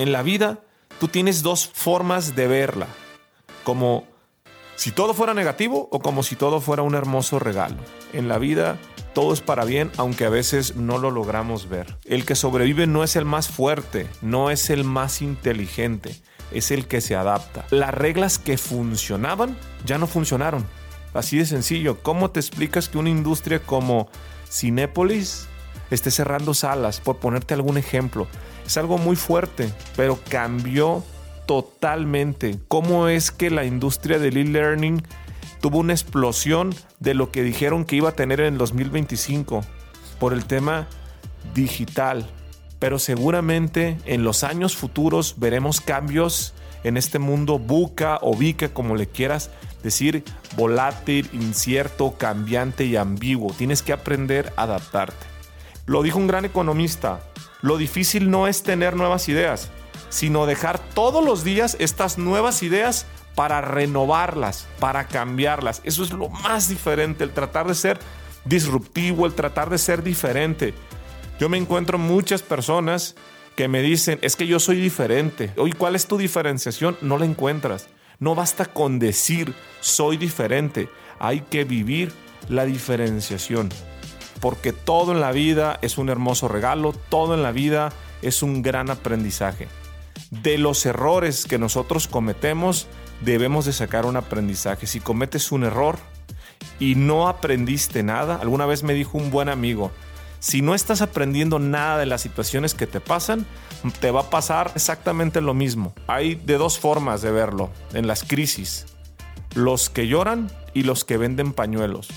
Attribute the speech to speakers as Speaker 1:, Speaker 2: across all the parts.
Speaker 1: En la vida, tú tienes dos formas de verla. Como si todo fuera negativo o como si todo fuera un hermoso regalo. En la vida, todo es para bien, aunque a veces no lo logramos ver. El que sobrevive no es el más fuerte, no es el más inteligente, es el que se adapta. Las reglas que funcionaban ya no funcionaron. Así de sencillo. ¿Cómo te explicas que una industria como Cinépolis esté cerrando salas, por ponerte algún ejemplo? Es algo muy fuerte, pero cambió totalmente. ¿Cómo es que la industria del e-learning tuvo una explosión de lo que dijeron que iba a tener en el 2025 por el tema digital? Pero seguramente en los años futuros veremos cambios en este mundo buca o bica, como le quieras decir, volátil, incierto, cambiante y ambiguo. Tienes que aprender a adaptarte. Lo dijo un gran economista, lo difícil no es tener nuevas ideas, sino dejar todos los días estas nuevas ideas para renovarlas, para cambiarlas. Eso es lo más diferente, el tratar de ser disruptivo, el tratar de ser diferente. Yo me encuentro muchas personas que me dicen, es que yo soy diferente. Oye, ¿cuál es tu diferenciación? No la encuentras. No basta con decir, soy diferente. Hay que vivir la diferenciación. Porque todo en la vida es un hermoso regalo, todo en la vida es un gran aprendizaje. De los errores que nosotros cometemos, debemos de sacar un aprendizaje. Si cometes un error y no aprendiste nada, alguna vez me dijo un buen amigo, si no estás aprendiendo nada de las situaciones que te pasan, te va a pasar exactamente lo mismo. Hay de dos formas de verlo en las crisis. Los que lloran y los que venden pañuelos.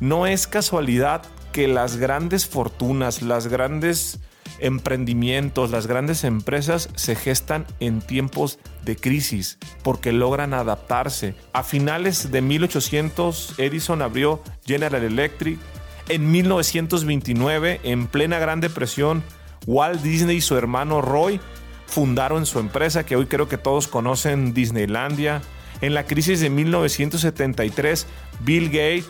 Speaker 1: No es casualidad que las grandes fortunas, las grandes emprendimientos, las grandes empresas se gestan en tiempos de crisis porque logran adaptarse. A finales de 1800, Edison abrió General Electric, en 1929, en plena Gran Depresión, Walt Disney y su hermano Roy fundaron su empresa que hoy creo que todos conocen, Disneylandia. En la crisis de 1973, Bill Gates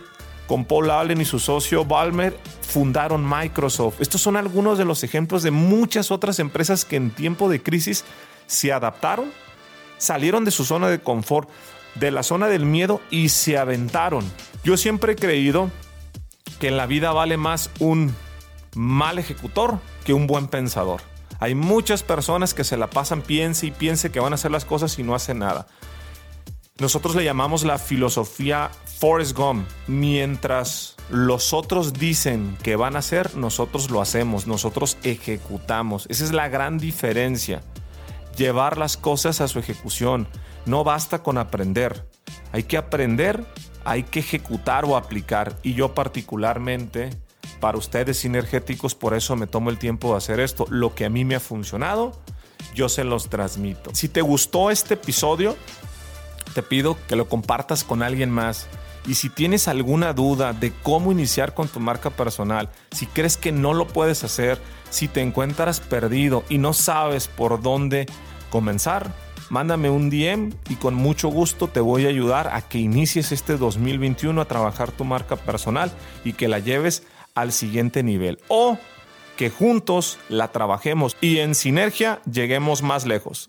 Speaker 1: con Paul Allen y su socio Balmer fundaron Microsoft. Estos son algunos de los ejemplos de muchas otras empresas que en tiempo de crisis se adaptaron, salieron de su zona de confort, de la zona del miedo y se aventaron. Yo siempre he creído que en la vida vale más un mal ejecutor que un buen pensador. Hay muchas personas que se la pasan piense y piense que van a hacer las cosas y no hacen nada. Nosotros le llamamos la filosofía Forrest Gump. Mientras los otros dicen que van a hacer, nosotros lo hacemos, nosotros ejecutamos. Esa es la gran diferencia. Llevar las cosas a su ejecución. No basta con aprender. Hay que aprender hay que ejecutar o aplicar. Y yo particularmente, para ustedes sinergéticos, por eso me tomo el tiempo de hacer esto. Lo que a mí me ha funcionado, yo se los transmito. Si te gustó este episodio, te pido que lo compartas con alguien más. Y si tienes alguna duda de cómo iniciar con tu marca personal, si crees que no lo puedes hacer, si te encuentras perdido y no sabes por dónde comenzar, mándame un DM y con mucho gusto te voy a ayudar a que inicies este 2021 a trabajar tu marca personal y que la lleves al siguiente nivel. O que juntos la trabajemos y en sinergia lleguemos más lejos.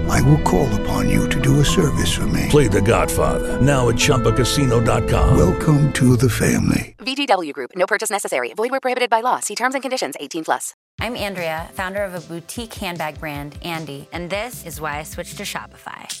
Speaker 2: I will call upon you to do a service for me.
Speaker 3: Play The Godfather now at ChumbaCasino.com.
Speaker 2: Welcome to the family.
Speaker 4: VGW Group. No purchase necessary. Void where prohibited by law. See terms and conditions. 18 plus.
Speaker 5: I'm Andrea, founder of a boutique handbag brand, Andy, and this is why I switched to Shopify.